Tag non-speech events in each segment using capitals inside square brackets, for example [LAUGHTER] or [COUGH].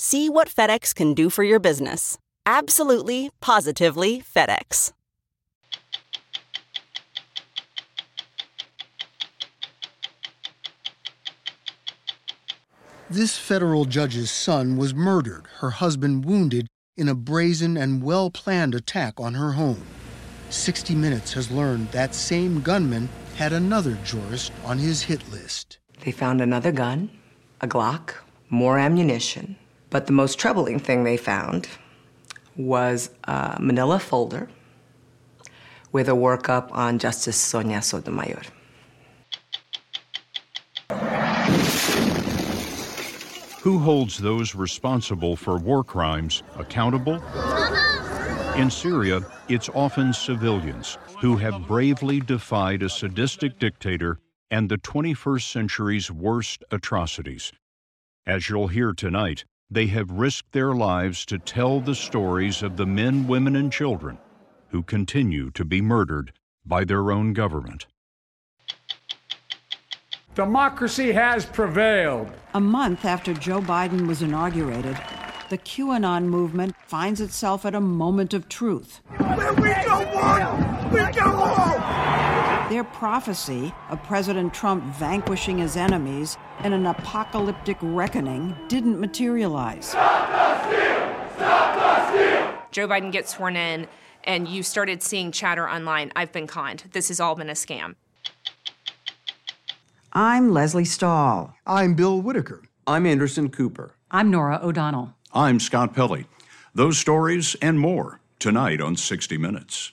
See what FedEx can do for your business. Absolutely, positively FedEx. This federal judge's son was murdered, her husband wounded in a brazen and well planned attack on her home. 60 Minutes has learned that same gunman had another jurist on his hit list. They found another gun, a Glock, more ammunition. But the most troubling thing they found was a manila folder with a workup on Justice Sonia Sotomayor. Who holds those responsible for war crimes accountable? In Syria, it's often civilians who have bravely defied a sadistic dictator and the 21st century's worst atrocities. As you'll hear tonight, they have risked their lives to tell the stories of the men, women, and children who continue to be murdered by their own government. Democracy has prevailed. A month after Joe Biden was inaugurated, the QAnon movement finds itself at a moment of truth. Where we go one, we go all. Their prophecy of President Trump vanquishing his enemies in an apocalyptic reckoning didn't materialize. Stop the steal! Stop the steal! Joe Biden gets sworn in, and you started seeing chatter online I've been conned. This has all been a scam. I'm Lesley Stahl. I'm Bill Whitaker. I'm Anderson Cooper. I'm Norah O'Donnell. I'm Scott Pelley. Those stories and more tonight on 60 Minutes.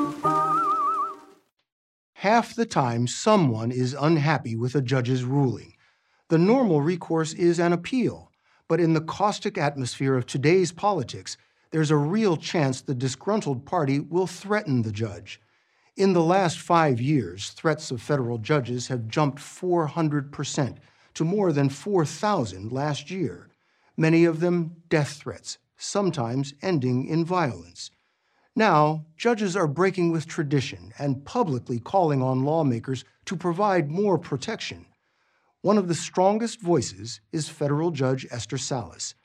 Half the time, someone is unhappy with a judge's ruling. The normal recourse is an appeal. But in the caustic atmosphere of today's politics, there's a real chance the disgruntled party will threaten the judge. In the last five years, threats of federal judges have jumped 400% to more than 4,000 last year, many of them death threats, sometimes ending in violence. Now, judges are breaking with tradition and publicly calling on lawmakers to provide more protection. One of the strongest voices is federal judge Esther Salas.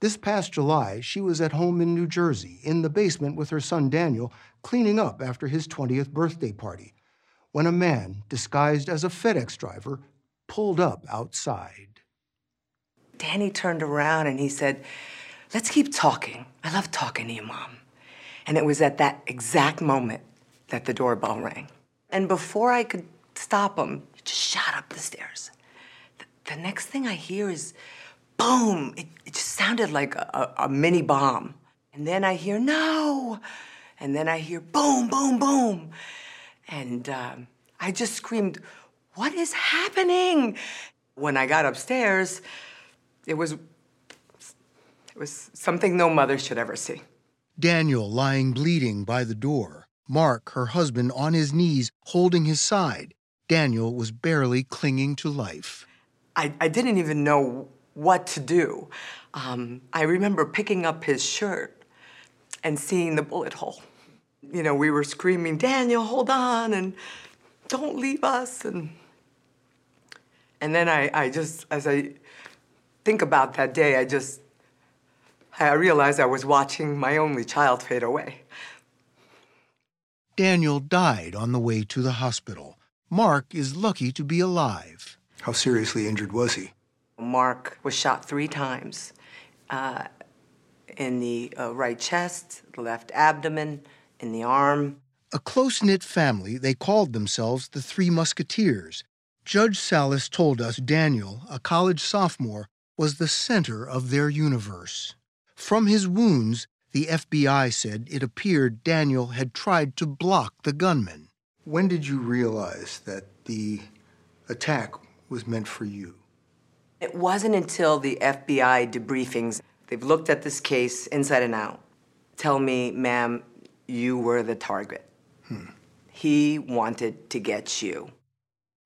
This past July, she was at home in New Jersey, in the basement with her son Daniel, cleaning up after his 20th birthday party, when a man, disguised as a FedEx driver, pulled up outside. Danny turned around and he said, Let's keep talking. I love talking to you, Mom. And it was at that exact moment that the doorbell rang. And before I could stop him, he just shot up the stairs. The, the next thing I hear is boom. It, it just sounded like a, a, mini bomb. And then I hear no. And then I hear boom, boom, boom. And um, I just screamed, What is happening? When I got upstairs, it was it was something no mother should ever see. Daniel lying bleeding by the door. Mark, her husband, on his knees, holding his side. Daniel was barely clinging to life. I, I didn't even know what to do. Um, I remember picking up his shirt and seeing the bullet hole. You know, we were screaming, Daniel, hold on, and don't leave us. And, and then I, I just, as I think about that day, I just I realized I was watching my only child fade away. Daniel died on the way to the hospital. Mark is lucky to be alive. How seriously injured was he? Mark was shot three times uh, in the uh, right chest, the left abdomen, in the arm. A close knit family, they called themselves the Three Musketeers. Judge Salas told us Daniel, a college sophomore, was the center of their universe. From his wounds, the FBI said it appeared Daniel had tried to block the gunman. When did you realize that the attack was meant for you? It wasn't until the FBI debriefings, they've looked at this case inside and out, tell me, ma'am, you were the target. Hmm. He wanted to get you.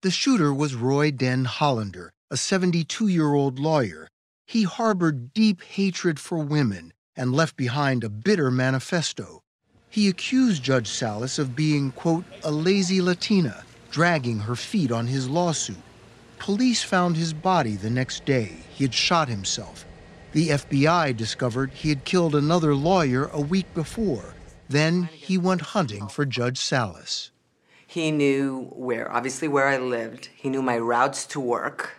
The shooter was Roy Den Hollander, a 72 year old lawyer he harbored deep hatred for women and left behind a bitter manifesto. He accused Judge Salas of being, quote, a lazy Latina, dragging her feet on his lawsuit. Police found his body the next day. He had shot himself. The FBI discovered he had killed another lawyer a week before. Then he went hunting for Judge Salas. He knew where, obviously, where I lived. He knew my routes to work.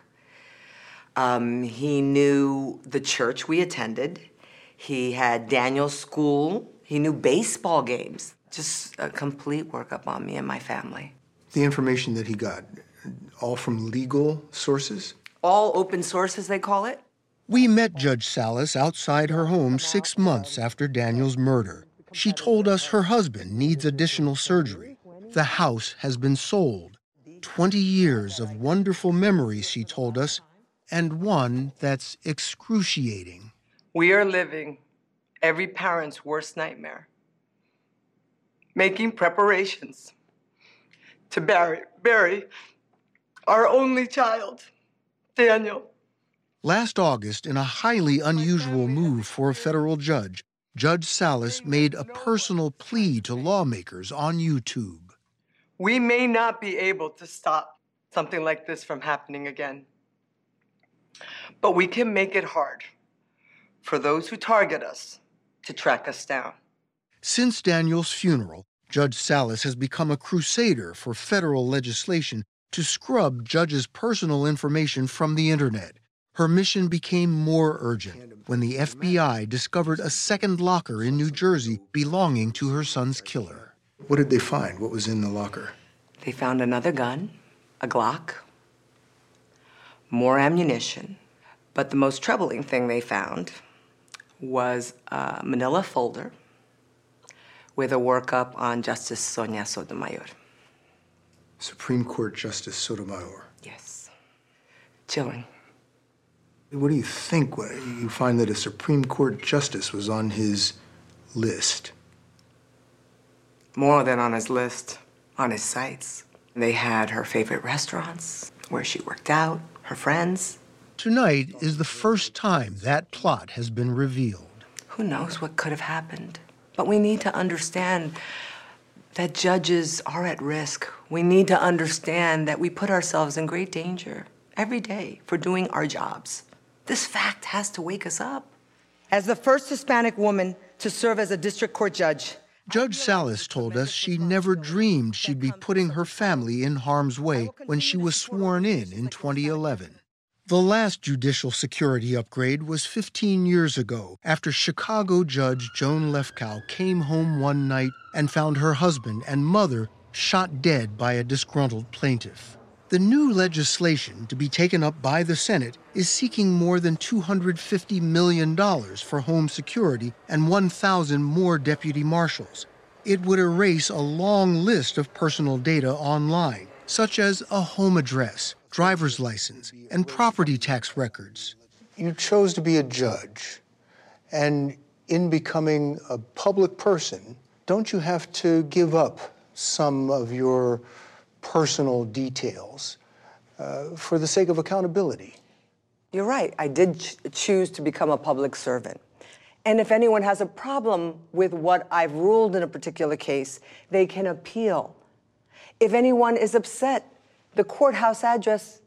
Um, he knew the church we attended. He had Daniel's school. He knew baseball games. Just a complete workup on me and my family. The information that he got, all from legal sources? All open sources, they call it. We met Judge Salas outside her home six months after Daniel's murder. She told us her husband needs additional surgery. The house has been sold. 20 years of wonderful memories, she told us, and one that's excruciating. We are living every parent's worst nightmare, making preparations to bury, bury our only child, Daniel. Last August, in a highly unusual move for a federal judge, Judge Salas made a personal plea to lawmakers on YouTube. We may not be able to stop something like this from happening again. But we can make it hard for those who target us to track us down. Since Daniel's funeral, Judge Salas has become a crusader for federal legislation to scrub judges' personal information from the internet. Her mission became more urgent when the FBI discovered a second locker in New Jersey belonging to her son's killer. What did they find? What was in the locker? They found another gun, a Glock, more ammunition. But the most troubling thing they found was a manila folder with a workup on Justice Sonia Sotomayor. Supreme Court Justice Sotomayor. Yes. Chilling. What do you think when you find that a Supreme Court justice was on his list. More than on his list, on his sights. They had her favorite restaurants, where she worked out, her friends. Tonight is the first time that plot has been revealed. Who knows what could have happened? But we need to understand that judges are at risk. We need to understand that we put ourselves in great danger every day for doing our jobs. This fact has to wake us up. As the first Hispanic woman to serve as a district court judge, Judge Salas told us she never dreamed she'd be putting her family in harm's way when she was sworn in in 2011. The last judicial security upgrade was 15 years ago after Chicago Judge Joan Lefkow came home one night and found her husband and mother shot dead by a disgruntled plaintiff. The new legislation to be taken up by the Senate is seeking more than $250 million for home security and 1,000 more deputy marshals. It would erase a long list of personal data online, such as a home address, driver's license, and property tax records. You chose to be a judge, and in becoming a public person, don't you have to give up some of your personal details uh, for the sake of accountability? You're right. I did ch- choose to become a public servant. And if anyone has a problem with what I've ruled in a particular case, they can appeal. If anyone is upset, the courthouse address,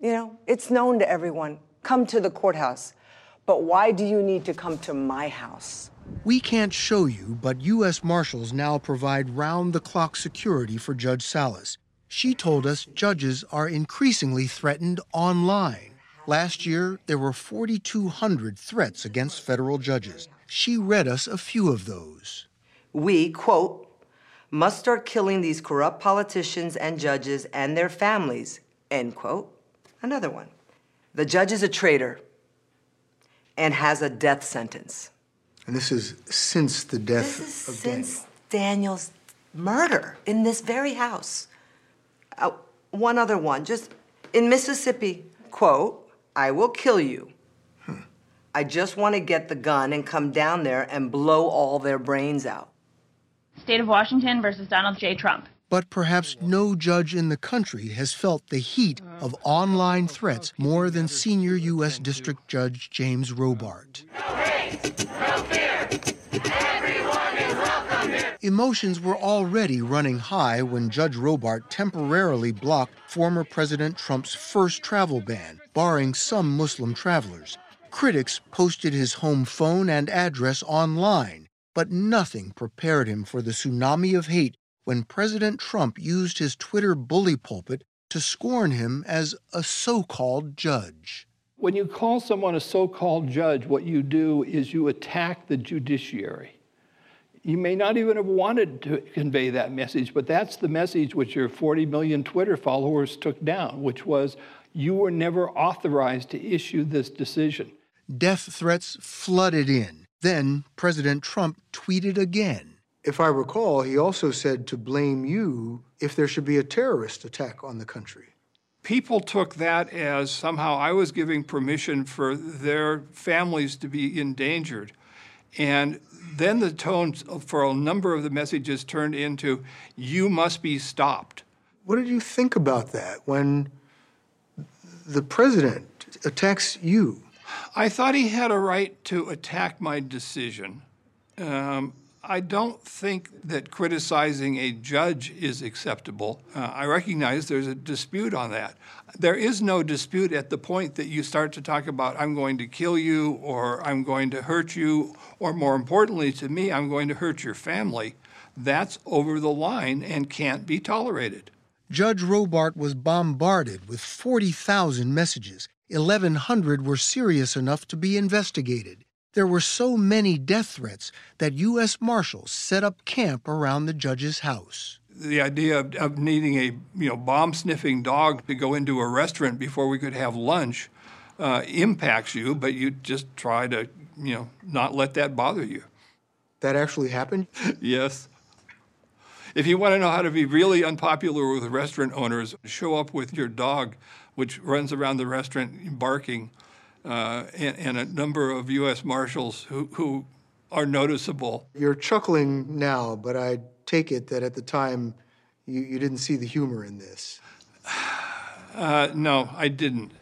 you know, it's known to everyone. Come to the courthouse. But why do you need to come to my house? We can't show you, but U.S. Marshals now provide round the clock security for Judge Salas. She told us judges are increasingly threatened online. Last year, there were 4,200 threats against federal judges. She read us a few of those. We, quote, must start killing these corrupt politicians and judges and their families, end quote. Another one. The judge is a traitor and has a death sentence. And this is since the death this is of since Daniel's murder in this very house. Uh, one other one, just in Mississippi, quote, I will kill you. Hmm. I just want to get the gun and come down there and blow all their brains out. State of Washington versus Donald J. Trump. But perhaps no judge in the country has felt the heat of online threats more than senior U.S. District Judge James Robart. Emotions were already running high when Judge Robart temporarily blocked former President Trump's first travel ban, barring some Muslim travelers. Critics posted his home phone and address online, but nothing prepared him for the tsunami of hate when President Trump used his Twitter bully pulpit to scorn him as a so called judge. When you call someone a so called judge, what you do is you attack the judiciary. You may not even have wanted to convey that message, but that's the message which your 40 million Twitter followers took down, which was you were never authorized to issue this decision. Death threats flooded in. Then President Trump tweeted again. If I recall, he also said to blame you if there should be a terrorist attack on the country. People took that as somehow I was giving permission for their families to be endangered. And then the tone for a number of the messages turned into, you must be stopped. What did you think about that when the president attacks you? I thought he had a right to attack my decision. Um, I don't think that criticizing a judge is acceptable. Uh, I recognize there's a dispute on that. There is no dispute at the point that you start to talk about, I'm going to kill you, or I'm going to hurt you, or more importantly to me, I'm going to hurt your family. That's over the line and can't be tolerated. Judge Robart was bombarded with 40,000 messages. 1,100 were serious enough to be investigated. There were so many death threats that U.S. Marshals set up camp around the judge's house. The idea of, of needing a you know bomb sniffing dog to go into a restaurant before we could have lunch uh, impacts you, but you just try to you know not let that bother you. That actually happened. [LAUGHS] yes. If you want to know how to be really unpopular with restaurant owners, show up with your dog, which runs around the restaurant barking uh, and, and, a number of U.S. Marshals who, who are noticeable. You're chuckling now, but I take it that at the time you, you didn't see the humor in this. [SIGHS] Uh, no, I didn't.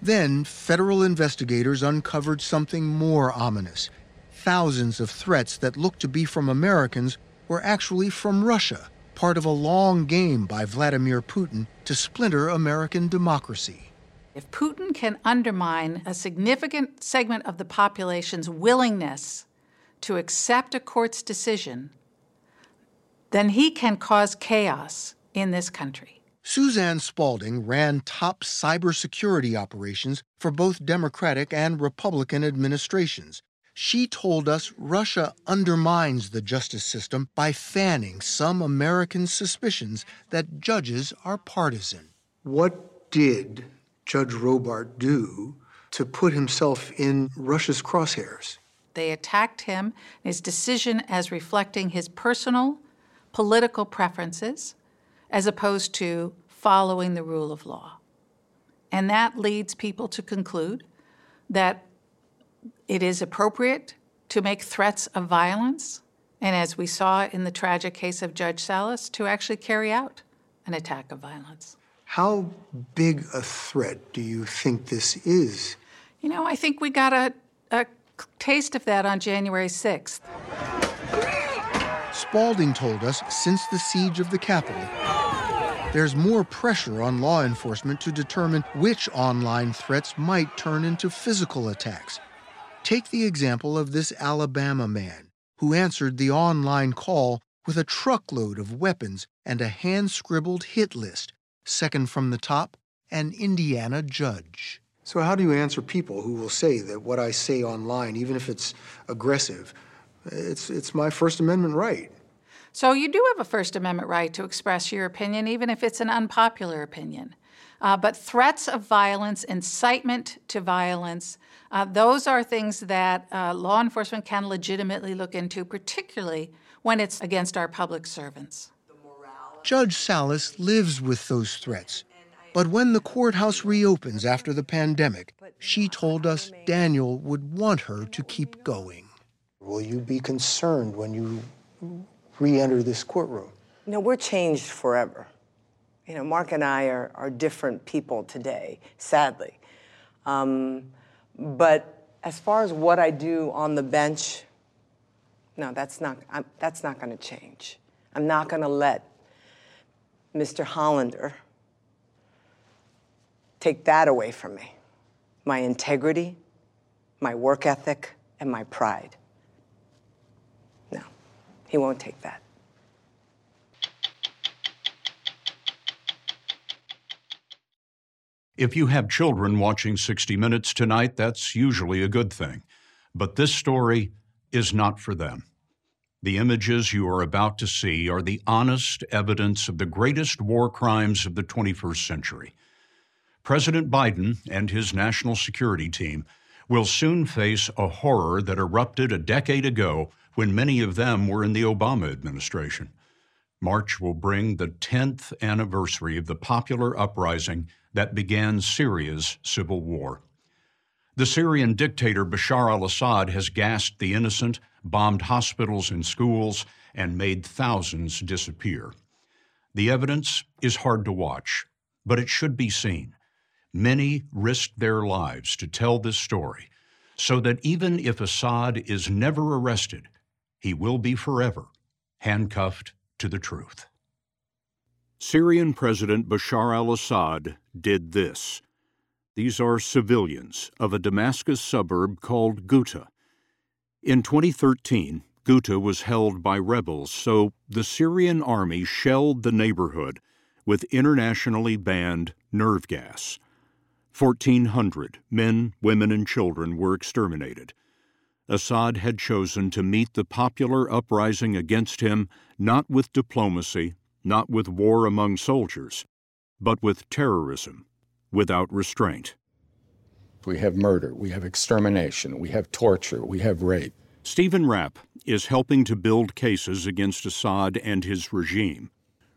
Then, federal investigators uncovered something more ominous. Thousands of threats that looked to be from Americans were actually from Russia, part of a long game by Vladimir Putin to splinter American democracy. If Putin can undermine a significant segment of the population's willingness to accept a court's decision, then he can cause chaos in this country. Suzanne Spalding ran top cybersecurity operations for both Democratic and Republican administrations. She told us Russia undermines the justice system by fanning some American suspicions that judges are partisan. What did Judge Robart do to put himself in Russia's crosshairs? They attacked him, his decision as reflecting his personal political preferences as opposed to following the rule of law. And that leads people to conclude that it is appropriate to make threats of violence, and as we saw in the tragic case of Judge Salas, to actually carry out an attack of violence. How big a threat do you think this is? You know, I think we got a, a taste of that on January 6th. Spalding told us since the siege of the Capitol, there's more pressure on law enforcement to determine which online threats might turn into physical attacks. Take the example of this Alabama man who answered the online call with a truckload of weapons and a hand scribbled hit list, second from the top, an Indiana judge. So, how do you answer people who will say that what I say online, even if it's aggressive, it's, it's my First Amendment right? So, you do have a First Amendment right to express your opinion, even if it's an unpopular opinion. Uh, but threats of violence, incitement to violence, uh, those are things that uh, law enforcement can legitimately look into, particularly when it's against our public servants. Judge Salas lives with those threats. But when the courthouse reopens after the pandemic, she told us Daniel would want her to keep going. Will you be concerned when you re enter this courtroom? No, we're changed forever. You know, Mark and I are, are different people today, sadly. Um, but as far as what I do on the bench, no, that's not, I'm, that's not going to change. I'm not going to let Mr. Hollander take that away from me my integrity, my work ethic, and my pride. No, he won't take that. If you have children watching 60 Minutes tonight, that's usually a good thing. But this story is not for them. The images you are about to see are the honest evidence of the greatest war crimes of the 21st century. President Biden and his national security team will soon face a horror that erupted a decade ago when many of them were in the Obama administration. March will bring the 10th anniversary of the popular uprising that began Syria's civil war. The Syrian dictator Bashar al Assad has gassed the innocent, bombed hospitals and schools, and made thousands disappear. The evidence is hard to watch, but it should be seen. Many risked their lives to tell this story, so that even if Assad is never arrested, he will be forever handcuffed to the truth. Syrian President Bashar al Assad did this. These are civilians of a Damascus suburb called Ghouta. In 2013, Ghouta was held by rebels, so the Syrian army shelled the neighborhood with internationally banned nerve gas. 1,400 men, women, and children were exterminated. Assad had chosen to meet the popular uprising against him not with diplomacy, not with war among soldiers, but with terrorism without restraint. We have murder, we have extermination, we have torture, we have rape. Stephen Rapp is helping to build cases against Assad and his regime.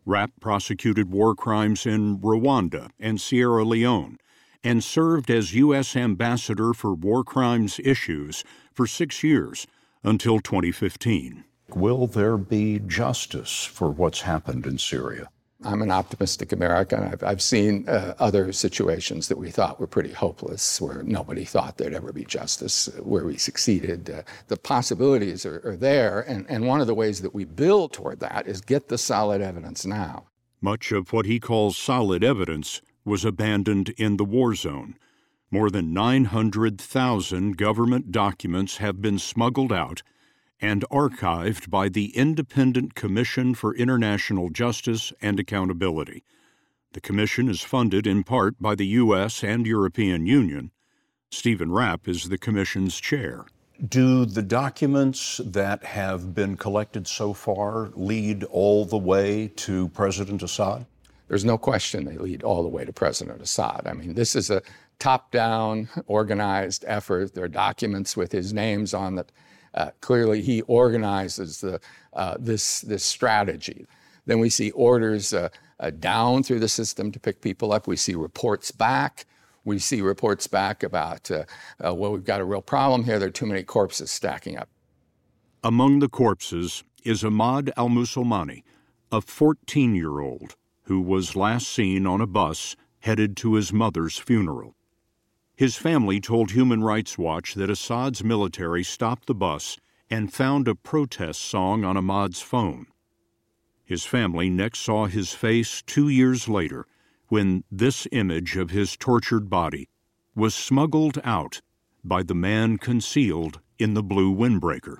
Rapp prosecuted war crimes in Rwanda and Sierra Leone and served as U.S. Ambassador for War Crimes Issues for six years until 2015. Will there be justice for what's happened in Syria? I'm an optimistic American. I've, I've seen uh, other situations that we thought were pretty hopeless, where nobody thought there'd ever be justice, uh, where we succeeded. Uh, the possibilities are, are there, and, and one of the ways that we build toward that is get the solid evidence now. Much of what he calls solid evidence was abandoned in the war zone. More than 900,000 government documents have been smuggled out and archived by the Independent Commission for International Justice and Accountability. The commission is funded in part by the U.S. and European Union. Stephen Rapp is the commission's chair. Do the documents that have been collected so far lead all the way to President Assad? There's no question they lead all the way to President Assad. I mean, this is a top down, organized effort. There are documents with his names on that uh, clearly, he organizes the, uh, this, this strategy. Then we see orders uh, uh, down through the system to pick people up. We see reports back. We see reports back about, uh, well, we've got a real problem here. There are too many corpses stacking up. Among the corpses is Ahmad al Musalmani, a 14 year old who was last seen on a bus headed to his mother's funeral. His family told Human Rights Watch that Assad's military stopped the bus and found a protest song on Ahmad's phone. His family next saw his face two years later when this image of his tortured body was smuggled out by the man concealed in the blue windbreaker.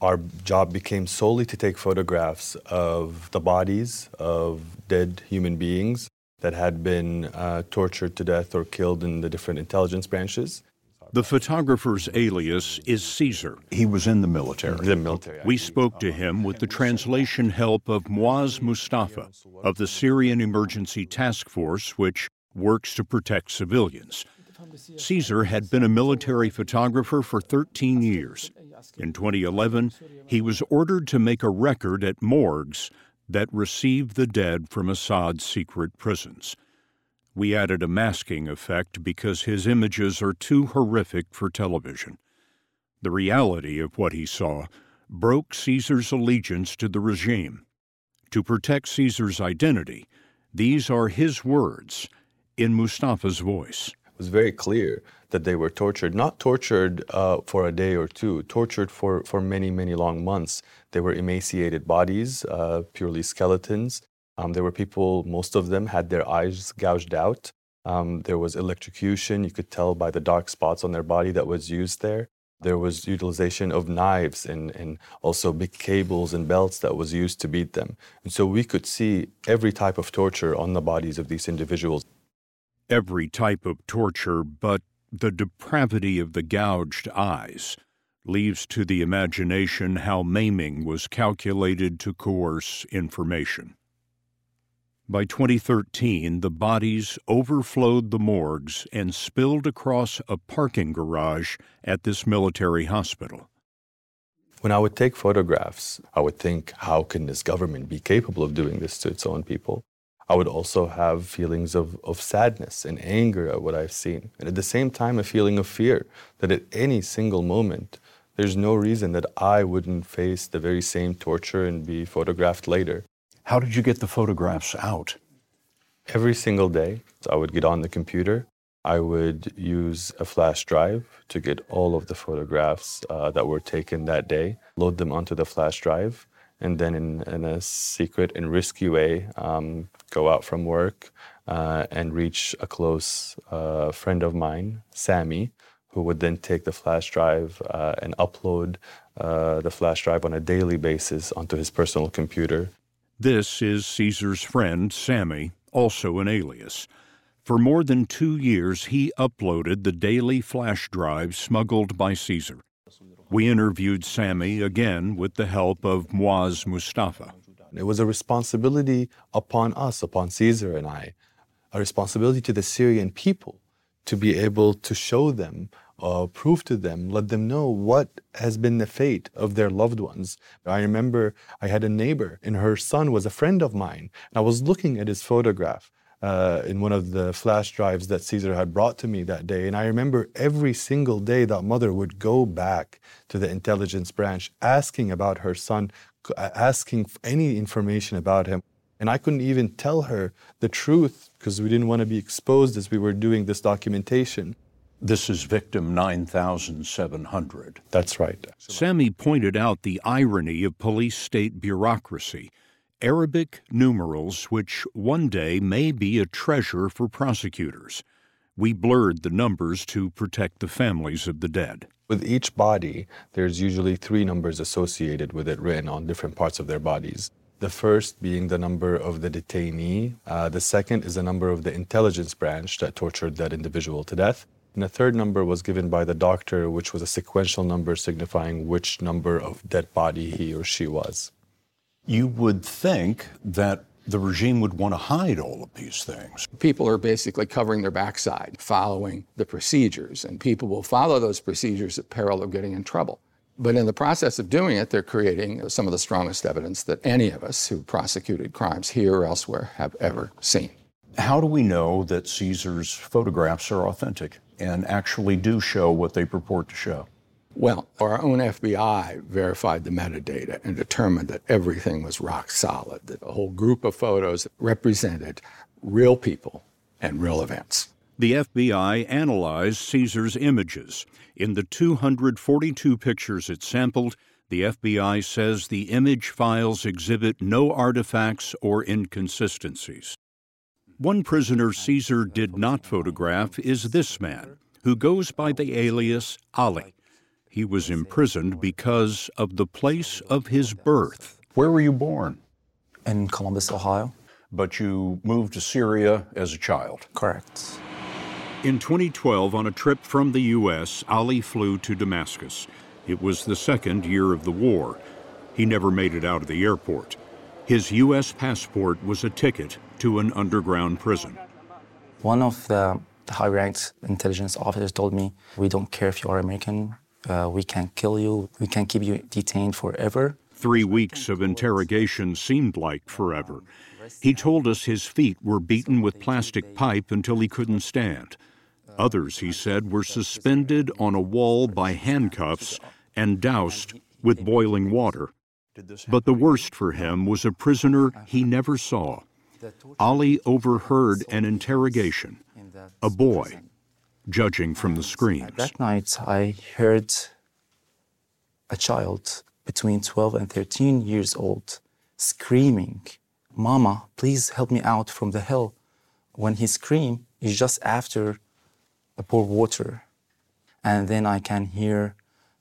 Our job became solely to take photographs of the bodies of dead human beings that had been uh, tortured to death or killed in the different intelligence branches. The photographer's alias is Caesar. He was in the military. The military. We spoke to him with the translation help of Mouaz Moustafa of the Syrian Emergency Task Force, which works to protect civilians. Caesar had been a military photographer for 13 years. In 2011, he was ordered to make a record at morgues that received the dead from Assad's secret prisons. We added a masking effect because his images are too horrific for television. The reality of what he saw broke Caesar's allegiance to the regime. To protect Caesar's identity, these are his words in Moustafa's voice. Was very clear that they were tortured, not tortured uh, for a day or two, tortured for, for many, many long months. They were emaciated bodies, uh, purely skeletons. Um, there were people, most of them had their eyes gouged out. Um, there was electrocution. You could tell by the dark spots on their body that was used there. There was utilization of knives and, and also big cables and belts that was used to beat them. And so we could see every type of torture on the bodies of these individuals. Every type of torture, but the depravity of the gouged eyes leaves to the imagination how maiming was calculated to coerce information. By 2013, the bodies overflowed the morgues and spilled across a parking garage at this military hospital. When I would take photographs, I would think, how can this government be capable of doing this to its own people? I would also have feelings of, of sadness and anger at what I've seen. And at the same time, a feeling of fear that at any single moment, there's no reason that I wouldn't face the very same torture and be photographed later. How did you get the photographs out? Every single day, I would get on the computer. I would use a flash drive to get all of the photographs uh, that were taken that day, load them onto the flash drive, and then in, in a secret and risky way, um, go out from work uh, and reach a close uh, friend of mine, Sammy, who would then take the flash drive uh, and upload uh, the flash drive on a daily basis onto his personal computer. This is Caesar's friend, Sammy, also an alias. For more than two years, he uploaded the daily flash drives smuggled by Caesar. We interviewed Sammy again with the help of Mouaz Moustafa. It was a responsibility upon us, upon Caesar and I, a responsibility to the Syrian people to be able to show them, uh, prove to them, let them know what has been the fate of their loved ones. I remember I had a neighbor, and her son was a friend of mine. And I was looking at his photograph uh, in one of the flash drives that Caesar had brought to me that day. And I remember every single day that mother would go back to the intelligence branch asking about her son, asking any information about him. And I couldn't even tell her the truth because we didn't want to be exposed as we were doing this documentation. This is victim 9700. That's right. Sami pointed out the irony of police state bureaucracy. Arabic numerals, which one day may be a treasure for prosecutors. We blurred the numbers to protect the families of the dead. With each body, there's usually three numbers associated with it written on different parts of their bodies. The first being the number of the detainee. Uh, the second is the number of the intelligence branch that tortured that individual to death. And the third number was given by the doctor, which was a sequential number signifying which number of dead body he or she was you would think that the regime would want to hide all of these things. People are basically covering their backside, following the procedures, and people will follow those procedures at peril of getting in trouble. But in the process of doing it, they're creating some of the strongest evidence that any of us who prosecuted crimes here or elsewhere have ever seen. How do we know that Caesar's photographs are authentic and actually do show what they purport to show? Well, our own FBI verified the metadata and determined that everything was rock solid, that a whole group of photos represented real people and real events. The FBI analyzed Caesar's images. In the 242 pictures it sampled, the FBI says the image files exhibit no artifacts or inconsistencies. One prisoner Caesar did not photograph is this man, who goes by the alias Ali. He was imprisoned because of the place of his birth. Where were you born? In Columbus, Ohio. But you moved to Syria as a child? Correct. In 2012, on a trip from the U.S., Ali flew to Damascus. It was the second year of the war. He never made it out of the airport. His U.S. passport was a ticket to an underground prison. One of the high ranked intelligence officers told me, We don't care if you are American, uh, we can kill you. We can keep you detained forever. Three weeks of interrogation seemed like forever. He told us his feet were beaten with plastic pipe until he couldn't stand. Others, he said, were suspended on a wall by handcuffs and doused with boiling water. But the worst for him was a prisoner he never saw. Ali overheard an interrogation. A boy judging from the screens. That night, I heard a child between 12 and 13 years old screaming, Mama, please help me out from the hell. When he screamed, it's just after I pour water. And then I can hear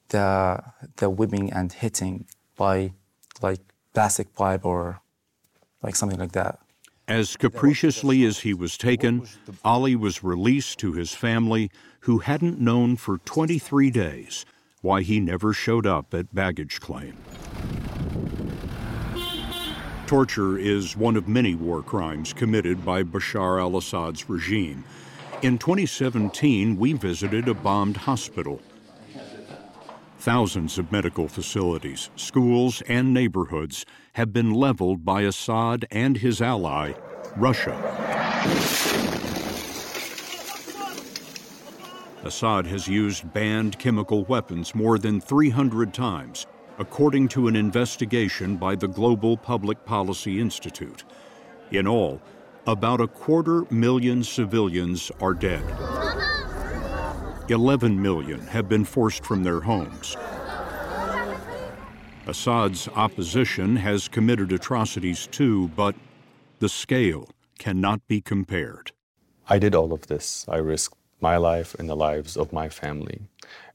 the, the whipping and hitting by like plastic pipe or like something like that. As capriciously as he was taken, Ali was released to his family, who hadn't known for 23 days why he never showed up at baggage claim. Torture is one of many war crimes committed by Bashar al Assad's regime. In 2017, we visited a bombed hospital. Thousands of medical facilities, schools, and neighborhoods have been leveled by Assad and his ally, Russia. Assad has used banned chemical weapons more than 300 times, according to an investigation by the Global Public Policy Institute. In all, about a quarter million civilians are dead. 11 million have been forced from their homes. Assad's opposition has committed atrocities too, but the scale cannot be compared. I did all of this. I risked my life and the lives of my family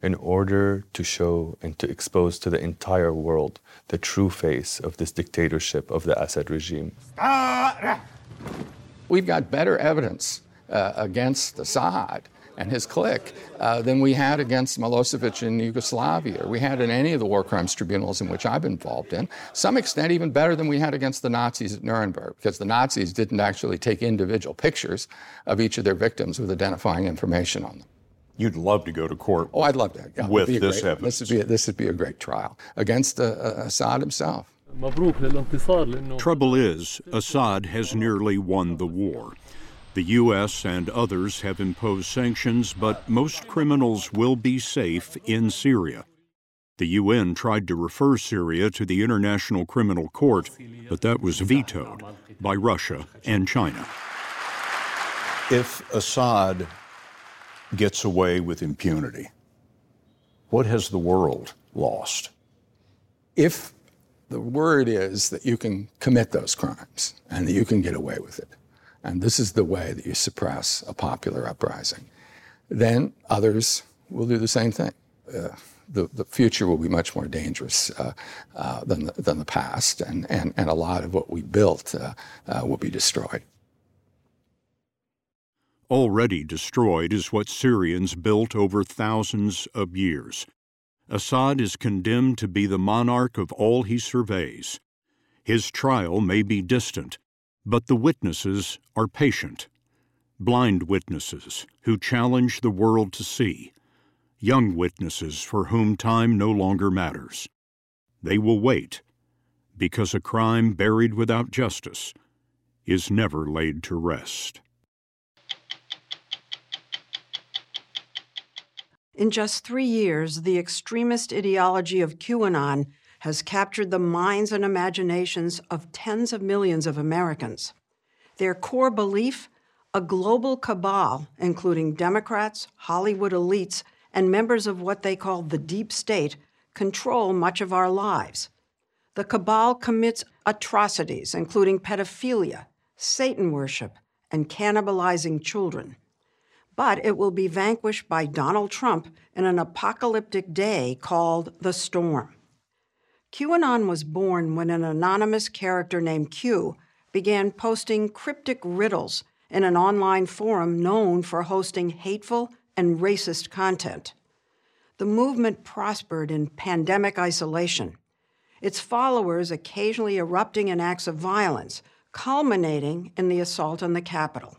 in order to show and to expose to the entire world the true face of this dictatorship of the Assad regime. We've got better evidence uh, against Assad and his clique uh, than we had against Milosevic in Yugoslavia, or we had in any of the war crimes tribunals in which I've been involved in. Some extent, even better than we had against the Nazis at Nuremberg, because the Nazis didn't actually take individual pictures of each of their victims with identifying information on them. You'd love to go to court. Oh, I'd love to. Yeah, with this great, evidence. This would, be a, this would be a great trial against uh, uh, Assad himself. Trouble is, Assad has nearly won the war. The U.S. and others have imposed sanctions, but most criminals will be safe in Syria. The UN tried to refer Syria to the International Criminal Court, but that was vetoed by Russia and China. If Assad gets away with impunity, what has the world lost? If the word is that you can commit those crimes and that you can get away with it, and this is the way that you suppress a popular uprising, then others will do the same thing. Uh, the, the future will be much more dangerous uh, uh, than, the, than the past, and, and, and a lot of what we built uh, uh, will be destroyed. Already destroyed is what Syrians built over thousands of years. Assad is condemned to be the monarch of all he surveys. His trial may be distant, but the witnesses are patient. Blind witnesses who challenge the world to see. Young witnesses for whom time no longer matters. They will wait, because a crime buried without justice is never laid to rest. In just three years, the extremist ideology of QAnon has captured the minds and imaginations of tens of millions of Americans. Their core belief a global cabal, including Democrats, Hollywood elites, and members of what they call the deep state, control much of our lives. The cabal commits atrocities, including pedophilia, Satan worship, and cannibalizing children but it will be vanquished by Donald Trump in an apocalyptic day called The Storm. QAnon was born when an anonymous character named Q began posting cryptic riddles in an online forum known for hosting hateful and racist content. The movement prospered in pandemic isolation, its followers occasionally erupting in acts of violence, culminating in the assault on the Capitol.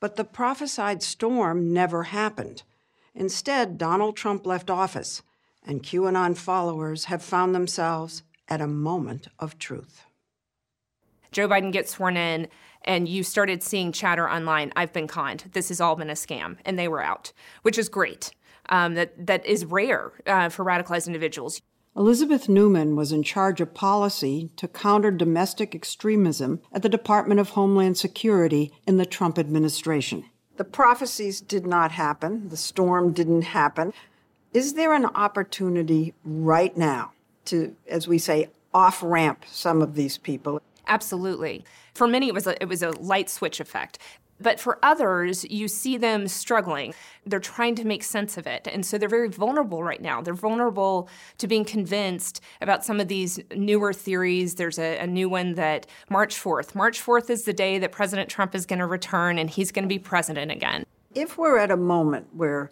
But the prophesied storm never happened. Instead, Donald Trump left office, and QAnon followers have found themselves at a moment of truth. Joe Biden gets sworn in, and you started seeing chatter online. I've been conned. This has all been a scam, and they were out, which is great. Um, that that is rare uh, for radicalized individuals. Elizabeth Neumann was in charge of policy to counter domestic extremism at the Department of Homeland Security in the Trump administration. The prophecies did not happen, the storm didn't happen. Is there an opportunity right now to, as we say, off ramp some of these people? Absolutely. For many, it was a, it was a light switch effect. But for others, you see them struggling. They're trying to make sense of it. And so they're very vulnerable right now. They're vulnerable to being convinced about some of these newer theories. There's a, a new one that March 4th, March 4th is the day that President Trump is going to return and he's going to be president again. If we're at a moment where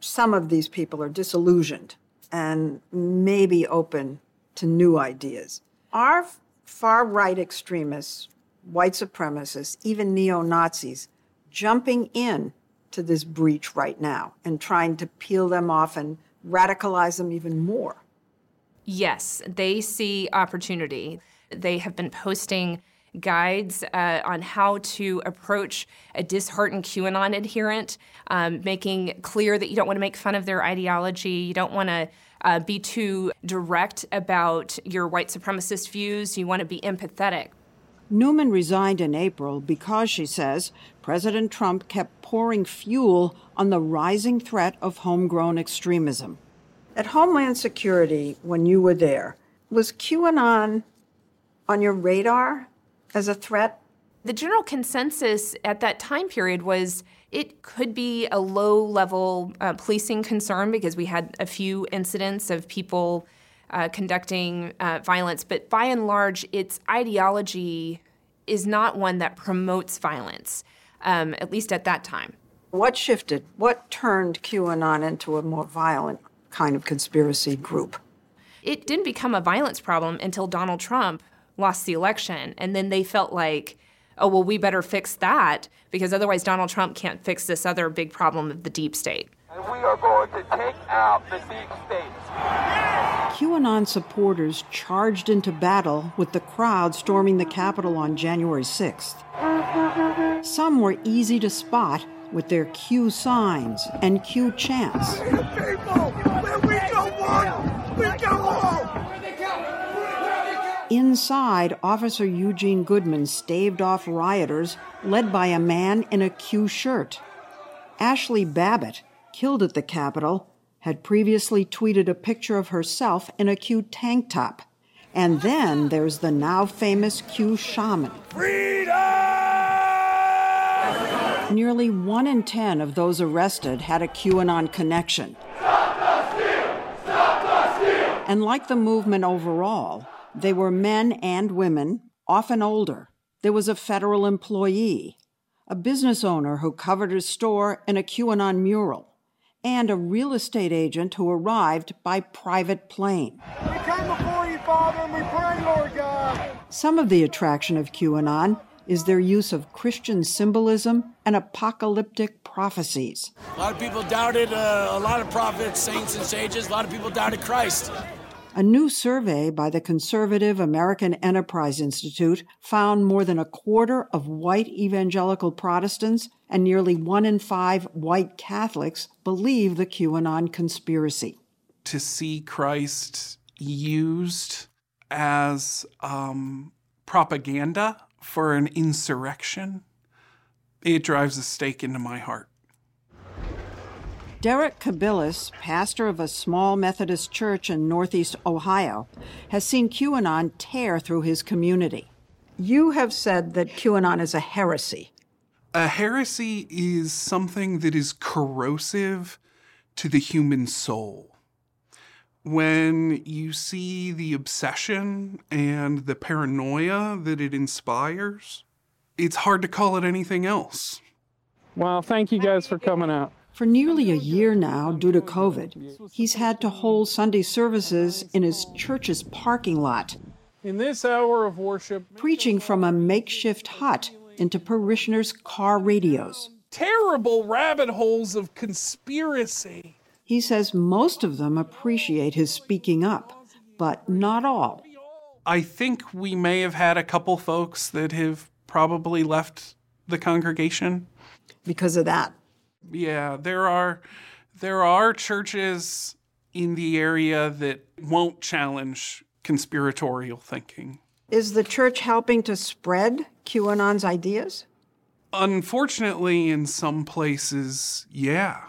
some of these people are disillusioned and maybe open to new ideas, are far right extremists white supremacists, even neo Nazis, jumping in to this breach right now and trying to peel them off and radicalize them even more. Yes, they see opportunity. They have been posting guides uh, on how to approach a disheartened QAnon adherent, um, making clear that you don't want to make fun of their ideology, you don't want to uh, be too direct about your white supremacist views, you want to be empathetic. Neumann resigned in April because, she says, President Trump kept pouring fuel on the rising threat of homegrown extremism. At Homeland Security, when you were there, was QAnon on your radar as a threat? The general consensus at that time period was it could be a low level uh, policing concern because we had a few incidents of people uh, conducting uh, violence, but by and large, its ideology is not one that promotes violence, um, at least at that time. What shifted? What turned QAnon into a more violent kind of conspiracy group? It didn't become a violence problem until Donald Trump lost the election. And then they felt like, oh, well, we better fix that because otherwise Donald Trump can't fix this other big problem of the deep state. And we are going to take out the deep state. QAnon supporters charged into battle with the crowd storming the Capitol on January 6th. Some were easy to spot with their Q signs and Q chants. People, where we go one, we go home. Inside, Officer Eugene Goodman staved off rioters led by a man in a Q shirt. Ashley Babbitt, killed at the Capitol, had previously tweeted a picture of herself in a Q tank top. And then there's the now famous Q shaman. Freedom! Nearly one in ten of those arrested had a QAnon connection. Stop the steal! Stop the steal! And like the movement overall, they were men and women, often older. There was a federal employee, a business owner who covered his store in a QAnon mural, and a real estate agent who arrived by private plane. We come before you, Father, and we pray, Lord God. Some of the attraction of QAnon is their use of Christian symbolism and apocalyptic prophecies. A lot of people doubted uh, a lot of prophets, saints, and sages. A lot of people doubted Christ. A new survey by the conservative American Enterprise Institute found more than a quarter of white evangelical Protestants and nearly one in five white Catholics believe the QAnon conspiracy. To see Christ used as um, propaganda for an insurrection, it drives a stake into my heart. Derek Kubilus, pastor of a small Methodist church in Northeast Ohio, has seen QAnon tear through his community. You have said that QAnon is a heresy. A heresy is something that is corrosive to the human soul. When you see the obsession and the paranoia that it inspires, it's hard to call it anything else. Well, thank you guys for coming out. For nearly a year now, due to COVID, he's had to hold Sunday services in his church's parking lot, In this hour of worship, preaching from a makeshift hut into parishioners' car radios. terrible rabbit holes of conspiracy. He says most of them appreciate his speaking up, but not all. I think we may have had a couple folks that have probably left the congregation. Because of that. Yeah, there are there are churches in the area that won't challenge conspiratorial thinking. Is the church helping to spread QAnon's ideas? Unfortunately, in some places, yeah.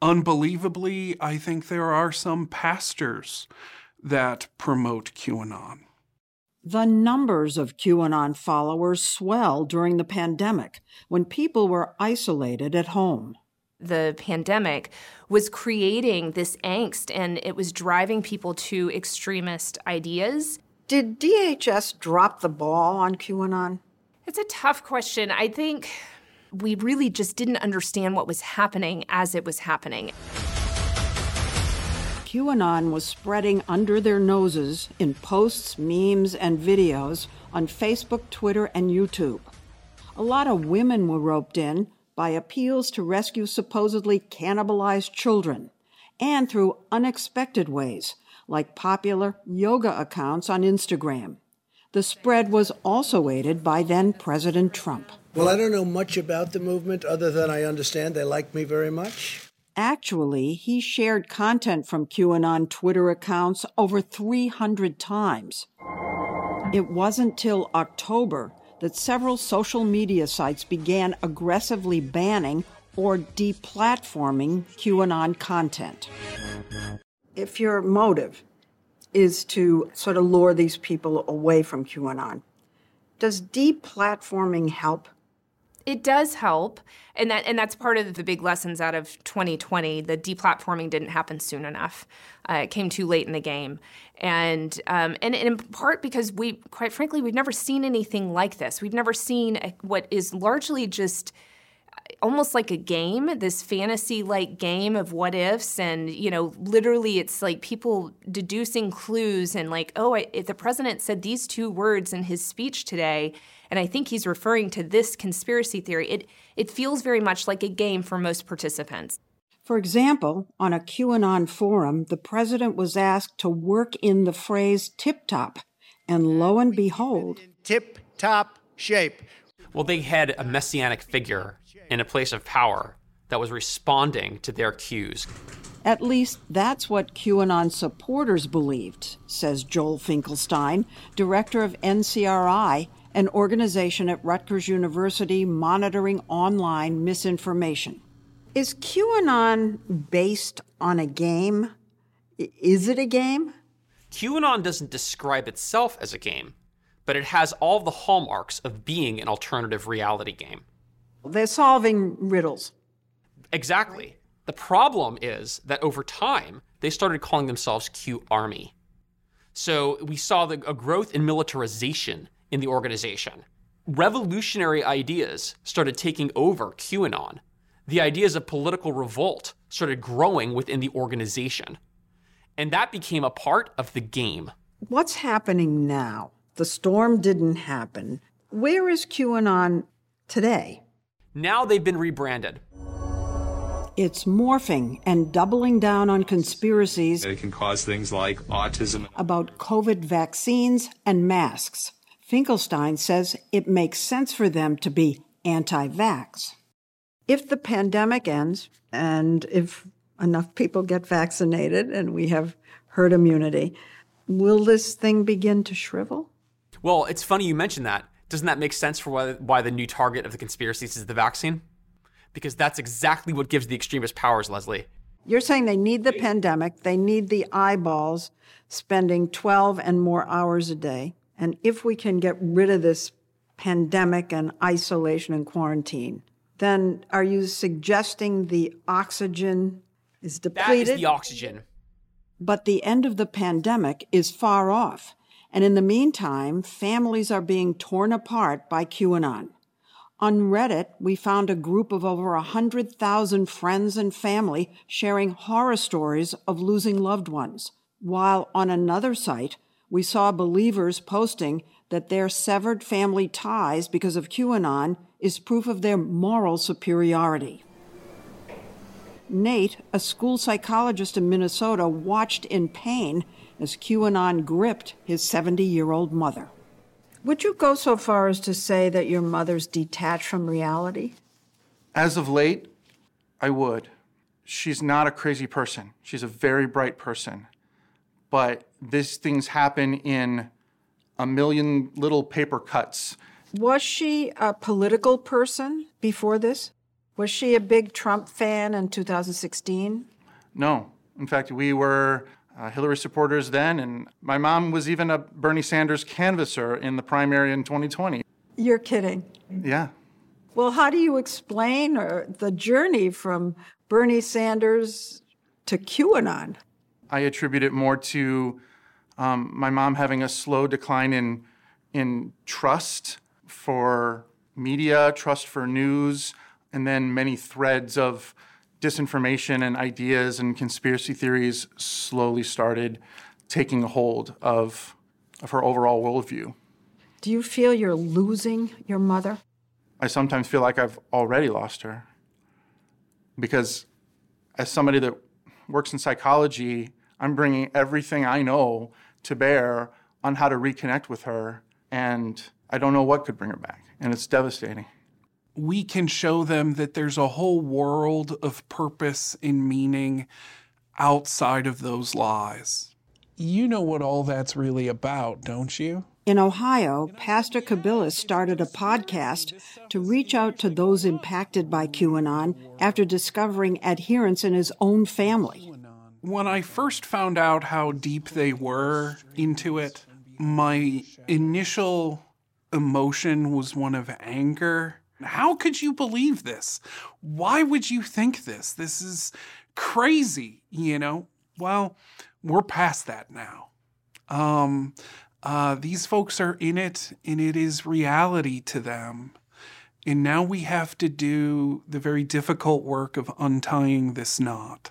Unbelievably, I think there are some pastors that promote QAnon. The numbers of QAnon followers swelled during the pandemic when people were isolated at home. The pandemic was creating this angst and it was driving people to extremist ideas. Did DHS drop the ball on QAnon? It's a tough question. I think we really just didn't understand what was happening as it was happening. QAnon was spreading under their noses in posts, memes, and videos on Facebook, Twitter, and YouTube. A lot of women were roped in by appeals to rescue supposedly cannibalized children, and through unexpected ways, like popular yoga accounts on Instagram. The spread was also aided by then President Trump. Well, I don't know much about the movement other than I understand they like me very much. Actually, he shared content from QAnon Twitter accounts over 300 times. It wasn't till October that several social media sites began aggressively banning or deplatforming QAnon content. If your motive is to sort of lure these people away from QAnon, does deplatforming help? It does help, and that and that's part of the big lessons out of 2020. The deplatforming didn't happen soon enough; uh, it came too late in the game, and um, and in part because we, quite frankly, we've never seen anything like this. We've never seen a, what is largely just almost like a game, this fantasy like game of what ifs. And, you know, literally it's like people deducing clues and like, oh, I, the president said these two words in his speech today, and I think he's referring to this conspiracy theory, it, it feels very much like a game for most participants. For example, on a QAnon forum, the president was asked to work in the phrase tip top, and lo and behold, tip top shape. Well, they had a messianic figure in a place of power that was responding to their cues. At least that's what QAnon supporters believed, says Joel Finkelstein, director of NCRI, an organization at Rutgers University monitoring online misinformation. Is QAnon based on a game? Is it a game? QAnon doesn't describe itself as a game, but it has all the hallmarks of being an alternative reality game. They're solving riddles. Exactly. The problem is that over time, they started calling themselves Q Army. So we saw the, a growth in militarization in the organization. Revolutionary ideas started taking over QAnon. The ideas of political revolt started growing within the organization. And that became a part of the game. What's happening now? The storm didn't happen. Where is QAnon today? Now they've been rebranded. It's morphing and doubling down on conspiracies. It can cause things like autism. About COVID vaccines and masks. Finkelstein says it makes sense for them to be anti vax. If the pandemic ends, and if enough people get vaccinated and we have herd immunity, will this thing begin to shrivel? Well, it's funny you mentioned that. Doesn't that make sense for why, why the new target of the conspiracies is the vaccine? Because that's exactly what gives the extremist powers, Lesley. You're saying they need the pandemic, they need the eyeballs spending 12 and more hours a day. And if we can get rid of this pandemic and isolation and quarantine, then are you suggesting the oxygen is depleted? That is the oxygen. But the end of the pandemic is far off. And in the meantime, families are being torn apart by QAnon. On Reddit, we found a group of over 100,000 friends and family sharing horror stories of losing loved ones, while on another site, we saw believers posting that their severed family ties because of QAnon is proof of their moral superiority. Nate, a school psychologist in Minnesota, watched in pain as QAnon gripped his 70 year old mother. Would you go so far as to say that your mother's detached from reality? As of late, I would. She's not a crazy person. She's a very bright person. But these things happen in a million little paper cuts. Was she a political person before this? Was she a big Trump fan in 2016? No. In fact, we were uh, Hillary supporters then, and my mom was even a Bernie Sanders canvasser in the primary in 2020. You're kidding. Yeah. Well, how do you explain uh, the journey from Bernie Sanders to QAnon? I attribute it more to um, my mom having a slow decline in in trust for media, trust for news, and then many threads of disinformation and ideas and conspiracy theories slowly started taking hold of, of her overall worldview. Do you feel you're losing your mother? I sometimes feel like I've already lost her. Because as somebody that works in psychology, I'm bringing everything I know to bear on how to reconnect with her. And I don't know what could bring her back. And it's devastating we can show them that there's a whole world of purpose and meaning outside of those lies. You know what all that's really about, don't you? In Ohio, Pastor Kubilus started a podcast to reach out to those impacted by QAnon after discovering adherents in his own family. When I first found out how deep they were into it, my initial emotion was one of anger how could you believe this? Why would you think this? This is crazy, you know? Well, we're past that now. Um, uh, these folks are in it, and it is reality to them. And now we have to do the very difficult work of untying this knot.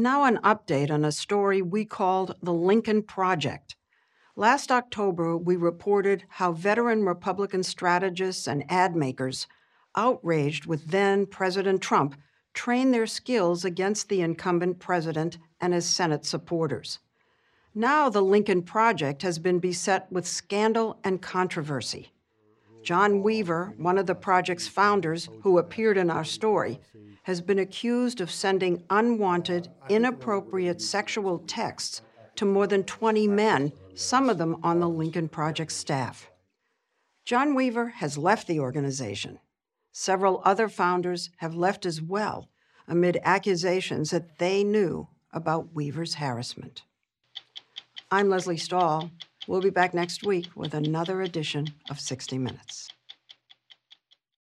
Now, an update on a story we called the Lincoln Project. Last October, we reported how veteran Republican strategists and ad makers, outraged with then President Trump, trained their skills against the incumbent president and his Senate supporters. Now, the Lincoln Project has been beset with scandal and controversy. John Weaver, one of the project's founders who appeared in our story, has been accused of sending unwanted, inappropriate sexual texts to more than 20 men, some of them on the Lincoln Project staff. John Weaver has left the organization. Several other founders have left as well amid accusations that they knew about Weaver's harassment. I'm Lesley Stahl. We'll be back next week with another edition of 60 Minutes.